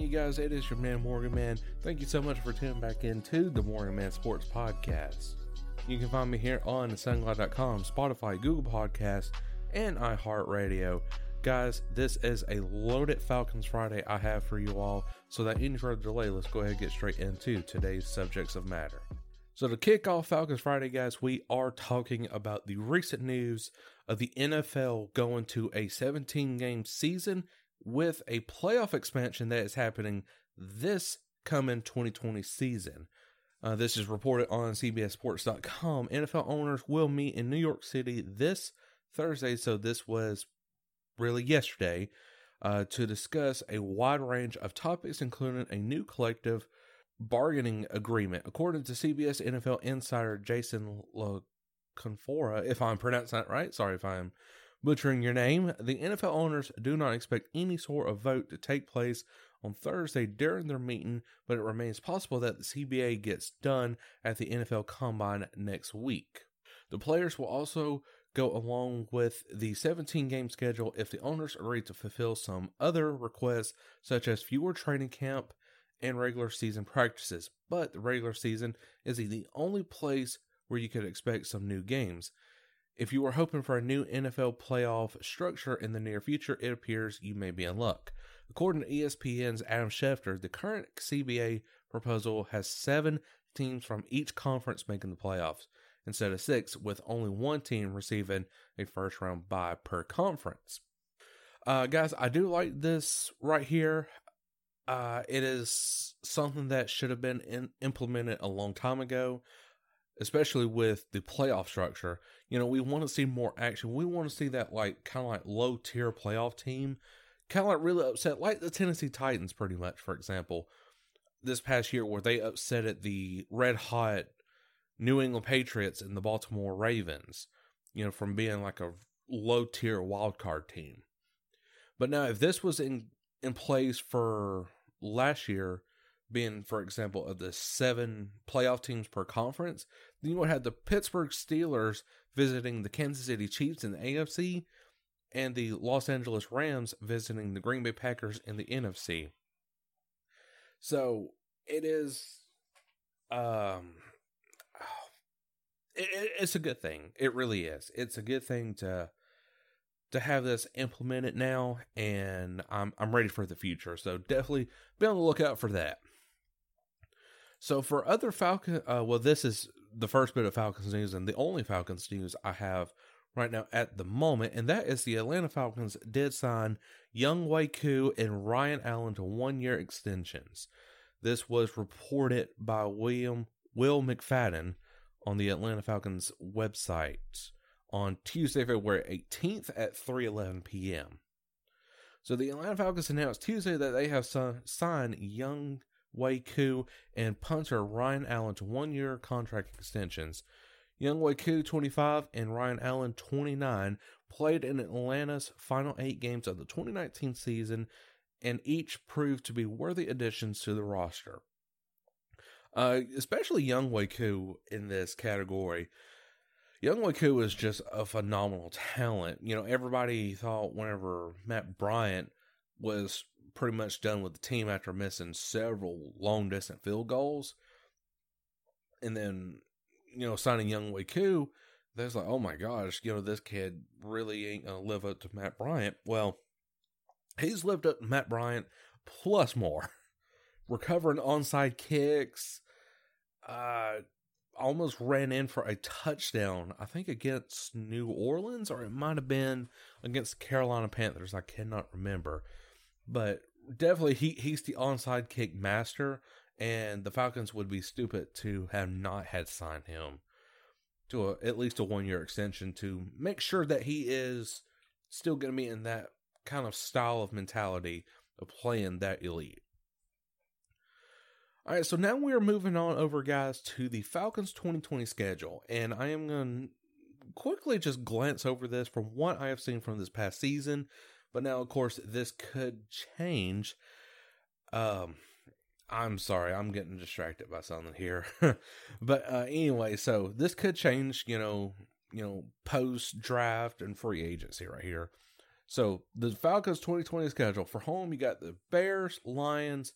You guys? It is your man, Morgan Man. Thank you so much for tuning back into the Morgan Man Sports Podcast. You can find me here on SoundCloud.com, Spotify, Google Podcasts, and iHeartRadio. Guys, this is a loaded Falcons Friday I have for you all. So, that any further delay, let's go ahead and get straight into today's subjects of matter. So, to kick off Falcons Friday, guys, we are talking about the recent news of the NFL going to a 17 game season with a playoff expansion that is happening this coming 2020 season. Uh, this is reported on CBSSports.com. NFL owners will meet in New York City this Thursday, so this was really yesterday, uh, to discuss a wide range of topics, including a new collective bargaining agreement. According to CBS NFL insider Jason La Canfora, if I'm pronouncing that right, sorry if I'm butchering your name, the NFL owners do not expect any sort of vote to take place on Thursday during their meeting, but it remains possible that the CBA gets done at the NFL Combine next week. The players will also go along with the 17 game schedule if the owners agree to fulfill some other requests, such as fewer training camp and regular season practices. But the regular season is the only place where you could expect some new games. If you were hoping for a new NFL playoff structure in the near future, it appears you may be in luck. According to ESPN's Adam Schefter, the current CBA proposal has seven teams from each conference making the playoffs instead of six, with only one team receiving a first round bye per conference. Uh, guys, I do like this right here. Uh, it is something that should have been in, implemented a long time ago, especially with the playoff structure. You know, we want to see more action. We want to see that like kind of like low tier playoff team, kind of like really upset, like the Tennessee Titans, pretty much, for example, this past year where they upset at the red hot New England Patriots and the Baltimore Ravens, you know, from being like a low tier wild card team. But now, if this was in in place for last year, being, for example, of the seven playoff teams per conference, then you would have the Pittsburgh Steelers visiting the Kansas City Chiefs in the AFC and the Los Angeles Rams visiting the Green Bay Packers in the NFC. So it is um it, it's a good thing. It really is. It's a good thing to to have this implemented now, and I'm I'm ready for the future. So definitely be on the lookout for that. So for other Falcon, uh, well, this is the first bit of Falcons news and the only Falcons news I have right now at the moment, and that is the Atlanta Falcons did sign Younghoe Koo and Ryan Allen to one-year extensions. This was reported by William Will McFadden on the Atlanta Falcons website on Tuesday, February 18th at 3:11 p.m. So the Atlanta Falcons announced Tuesday that they have signed Young Wei Koo and punter Ryan Allen to one-year contract extensions. Younghoe Koo, 25, and Ryan Allen, 29, played in Atlanta's final eight games of the 2019 season, and each proved to be worthy additions to the roster. Uh, especially Younghoe Koo in this category. Younghoe Koo is just a phenomenal talent. You know, everybody thought whenever Matt Bryant was pretty much done with the team after missing several long distance field goals, and then you know signing Younghoe Koo, there's like, oh my gosh, you know, this kid really ain't gonna live up to Matt Bryant. Well, he's lived up to Matt Bryant plus more. Recovering onside kicks, uh, almost ran in for a touchdown, I think against New Orleans, or it might have been against Carolina Panthers. I cannot remember. But definitely he, he's the onside kick master, and the Falcons would be stupid to have not had signed him to a, at least a one year extension to make sure that he is still going to be in that kind of style of mentality of playing that elite. All right, so now we are moving on over, guys, to the Falcons 2020 schedule. And I am going to quickly just glance over this from what I have seen from this past season. But now, of course, this could change. Um, I'm sorry, I'm getting distracted by something here. but uh, anyway, so this could change, you know, you know, post draft and free agency right here. So the Falcons 2020 schedule for home, you got the Bears, Lions,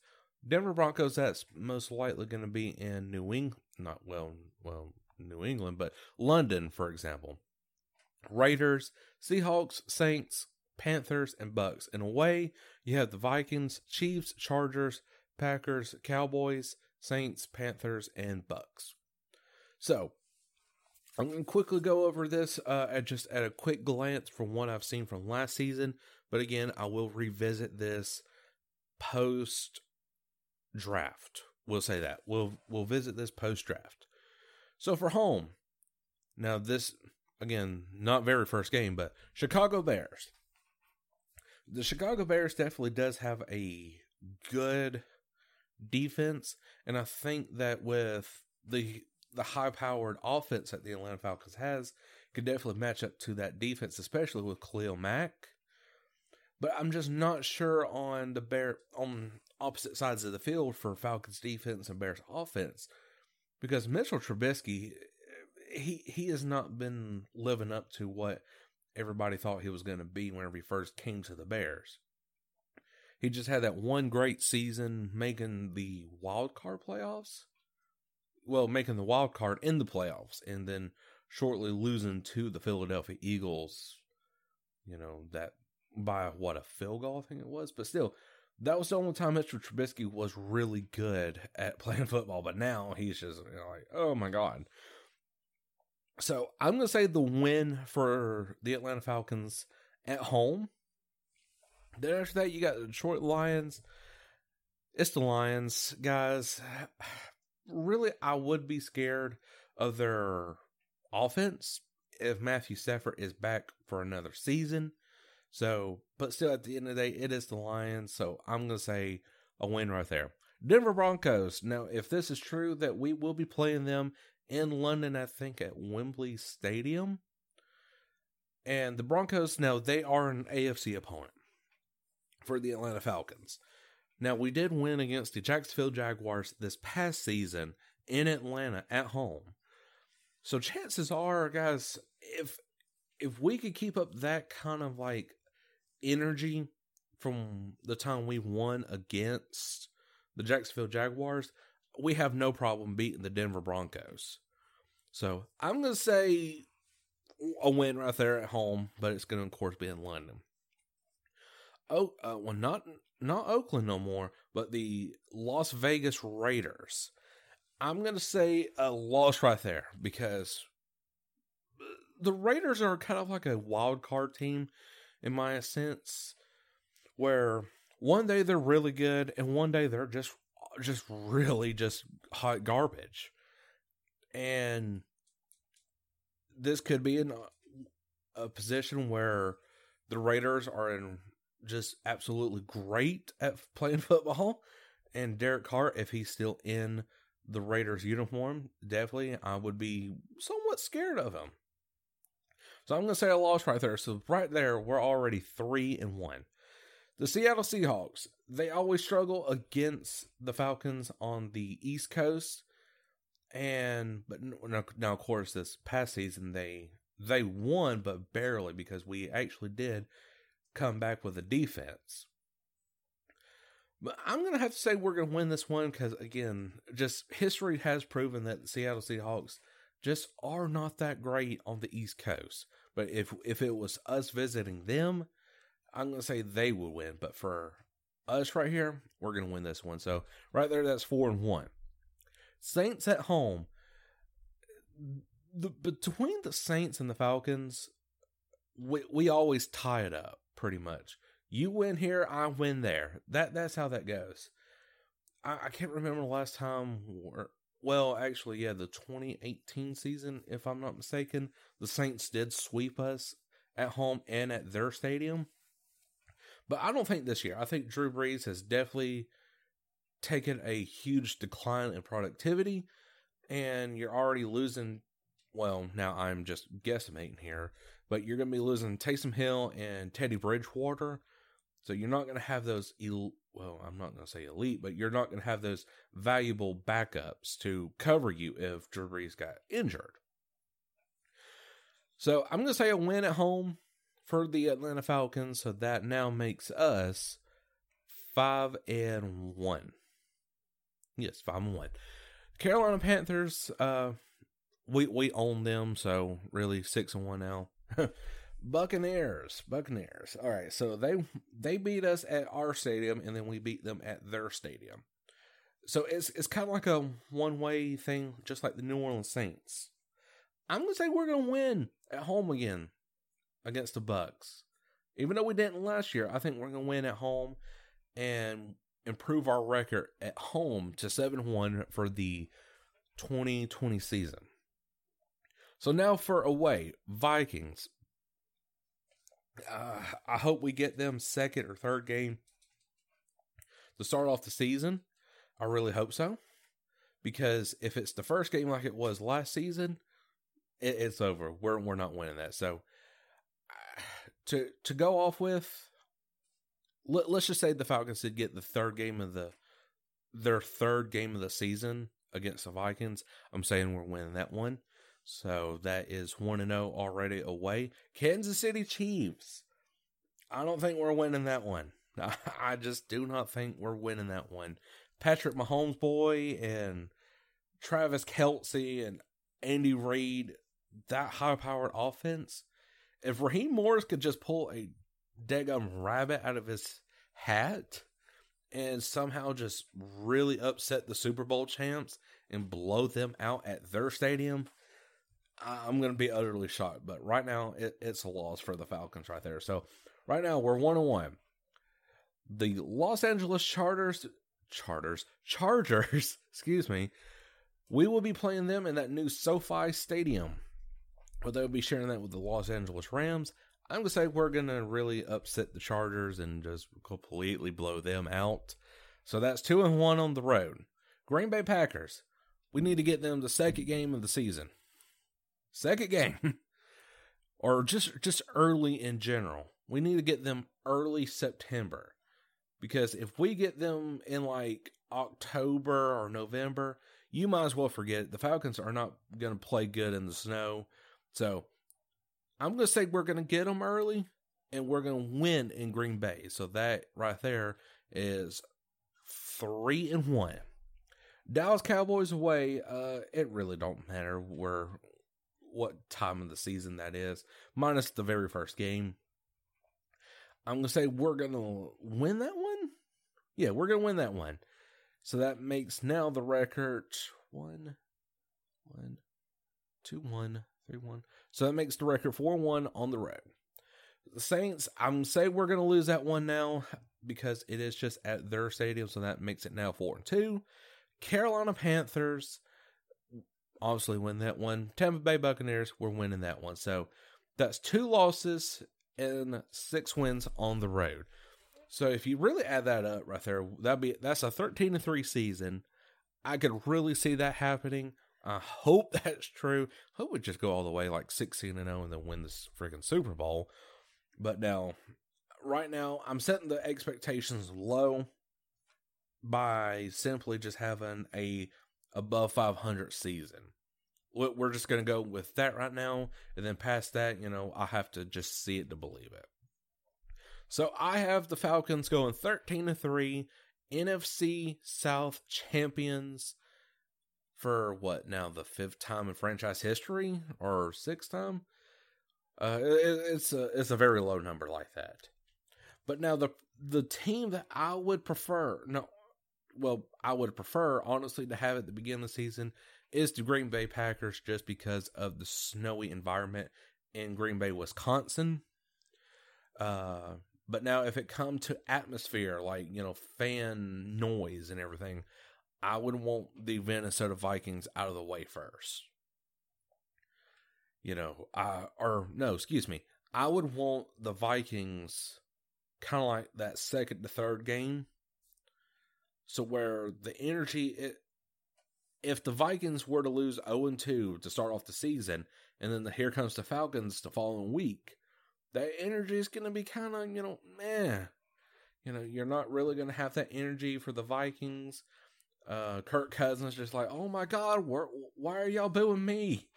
Denver Broncos. That's most likely going to be in New England, not well, well, New England, but London, for example. Raiders, Seahawks, Saints, Panthers, and Bucks. In a way, you have the Vikings, Chiefs, Chargers, Packers, Cowboys, Saints, Panthers, and Bucks. So I'm going to quickly go over this uh, at just at a quick glance from what I've seen from last season. But again, I will revisit this post draft. We'll say that we'll we'll visit this post draft. So for home, now this again not very first game, but Chicago Bears. The Chicago Bears definitely does have a good defense, and I think that with the the high powered offense that the Atlanta Falcons has, could definitely match up to that defense, especially with Khalil Mack. But I'm just not sure on the Bear on opposite sides of the field for Falcons defense and Bears offense. Because Mitchell Trubisky he he has not been living up to what everybody thought he was going to be whenever he first came to the Bears. He just had that one great season making the wild card playoffs. Well, making the wild card in the playoffs and then shortly losing to the Philadelphia Eagles, you know, that by what a field goal, I think it was. But still, that was the only time Mr. Trubisky was really good at playing football. But now he's just you know, like, oh my God. So I'm going to say the win for the Atlanta Falcons at home then after that, you got the Detroit Lions. It's the Lions, guys. Really, I would be scared of their offense if Matthew Stafford is back for another season. So, but still, at the end of the day, it is the Lions. So I'm going to say a win right there. Denver Broncos. Now, if this is true, that we will be playing them in London, I think at Wembley Stadium. And the Broncos, now they are an AFC opponent for the Atlanta Falcons. Now, we did win against the Jacksonville Jaguars this past season in Atlanta at home. So chances are, guys, if if we could keep up that kind of like energy from the time we won against the Jacksonville Jaguars, we have no problem beating the Denver Broncos. So I'm going to say a win right there at home, but it's going to, of course, be in London oh, uh, well, not not Oakland no more, but the Las Vegas Raiders. I'm going to say a loss right there because the Raiders are kind of like a wild card team in my sense, where one day they're really good and one day they're just just really just hot garbage. And this could be in a, position where the Raiders are in just absolutely great at playing football. And Derek Carr, if he's still in the Raiders uniform, definitely I would be somewhat scared of him. So I'm to say a loss right there. So right there, we're already three and one. The Seattle Seahawks, they always struggle against the Falcons on the East Coast. And but now, now of course this past season they they won but barely because we actually did come back with a defense. But I'm going to have to say we're going to win this one because, again, just history has proven that the Seattle Seahawks just are not that great on the East Coast. But if if it was us visiting them, I'm gonna say they would win. But for us right here, we're gonna win this one. So right there, that's four and one. Saints at home. The between the Saints and the Falcons, we we always tie it up pretty much. You win here, I win there. That that's how that goes. I, I can't remember the last time. well, actually, yeah, the 2018 season, if I'm not mistaken, the Saints did sweep us at home and at their stadium. But I don't think this year. I think Drew Brees has definitely taken a huge decline in productivity, and you're already losing. Well, now I'm just guesstimating here, but you're going to be losing Taysom Hill and Teddy Bridgewater. So you're not going to have those, el- well, I'm not going to say elite, but you're not going to have those valuable backups to cover you if Drew Brees got injured. So I'm going to say a win at home for the Atlanta Falcons. So that now makes us five and one. Yes, five and one. Carolina Panthers, uh, we we own them, so really six and one now. Buccaneers, Buccaneers. All right, so they they beat us at our stadium, and then we beat them at their stadium. So it's it's kind of like a one way thing, just like the New Orleans Saints. I'm gonna say we're gonna win at home again against the Bucks. Even though we didn't last year, I think we're gonna win at home and improve our record at home to seven one for the 2020 season. So now for away, Vikings. Uh, I hope we get them second or third game to start off the season. I really hope so. Because if it's the first game like it was last season, it, it's over. We're we're not winning that. So to to go off with, let, us just say the Falcons did get the third game of the their third game of the season against the Vikings. I'm saying we're winning that one. So that is 1 and 0 already away. Kansas City Chiefs. I don't think we're winning that one. I just do not think we're winning that one. Patrick Mahomes boy and Travis Kelce and Andy Reid, that high powered offense. If Raheem Morris could just pull a daggum rabbit out of his hat and somehow just really upset the Super Bowl champs and blow them out at their stadium, I'm going to be utterly shocked. But right now, it, it's a loss for the Falcons right there. So right now, we're one on one. The Los Angeles Charters, Charters, Chargers, excuse me, we will be playing them in that new SoFi Stadium. But they'll be sharing that with the Los Angeles Rams. I'm going to say we're going to really upset the Chargers and just completely blow them out. So that's two and one on the road. Green Bay Packers. We need to get them the second game of the season second game or just just early in general. We need to get them early September because if we get them in like October or November, you might as well forget it. The Falcons are not going to play good in the snow. So I'm going to say we're going to get them early and we're going to win in Green Bay. So that right there is three and one. Dallas Cowboys away. Uh, it really don't matter where what time of the season that is, minus the very first game. I'm gonna say we're gonna win that one. Yeah, we're gonna win that one. So that makes now the record one, one, two, one, three, one. So that makes the record four one on the road. The Saints, I'm say we're gonna lose that one now because it is just at their stadium, so that makes it now four and two. Carolina Panthers, obviously win that one. Tampa Bay Buccaneers, we're winning that one. So that's two losses and six wins on the road. So if you really add that up right there, that'd be that's a 13 to 3 season. I could really see that happening. I hope that's true. I hope just go all the way like 16 and 0 and then win this freaking Super Bowl. But now, right now, I'm setting the expectations low by simply just having a above 500 season. We're just going to go with that right now. And then past that, you know, I have to just see it to believe it. So I have the Falcons going 13 to 3, NFC South champions. For what now the fifth time in franchise history or sixth time. Uh, it, it's a it's a very low number like that. But now the the team that I would prefer, no, well, I would prefer honestly to have at the beginning of the season is the Green Bay Packers, just because of the snowy environment in Green Bay, Wisconsin. Uh, but now if it come to atmosphere, like you know, fan noise and everything, I would want the Minnesota Vikings out of the way first. You know, I or no, excuse me. I would want the Vikings kind of like that second to third game. So where the energy it, if the Vikings were to lose 0 2 to start off the season, and then the here comes the Falcons the following week, that energy is going to be kind of, you know, meh. You know, you're not really going to have that energy for the Vikings. Uh, Kirk Cousins just like, oh my God, why are y'all booing me?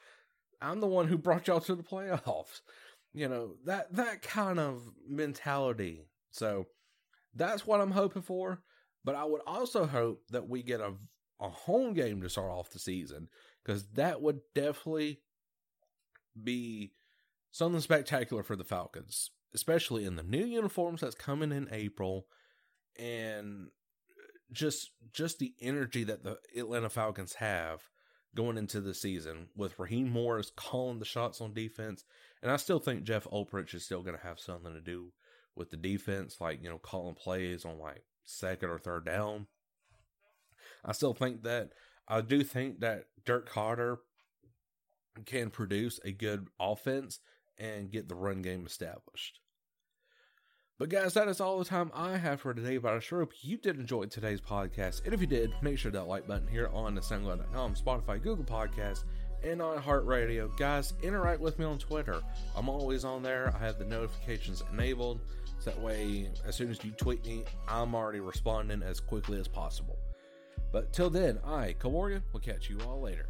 I'm the one who brought y'all to the playoffs. You know, that, that kind of mentality. So that's what I'm hoping for. But I would also hope that we get a, a home game to start off the season because that would definitely be something spectacular for the Falcons, especially in the new uniforms that's coming in April and just just the energy that the Atlanta Falcons have going into the season with Raheem Morris calling the shots on defense. And I still think Jeff Ulbrich is still going to have something to do with the defense, like, you know, calling plays on like second or third down. I still think that, I do think that Dirk Koetter can produce a good offense and get the run game established. But guys, that is all the time I have for today. But I sure hope you did enjoy today's podcast. And if you did, make sure that like button here on the SoundCloud.com, Spotify, Google Podcast, and on iHeartRadio. Guys, interact with me on Twitter. I'm always on there. I have the notifications enabled. So that way, as soon as you tweet me, I'm already responding as quickly as possible. But till then, I, Cole Morgan, will catch you all later.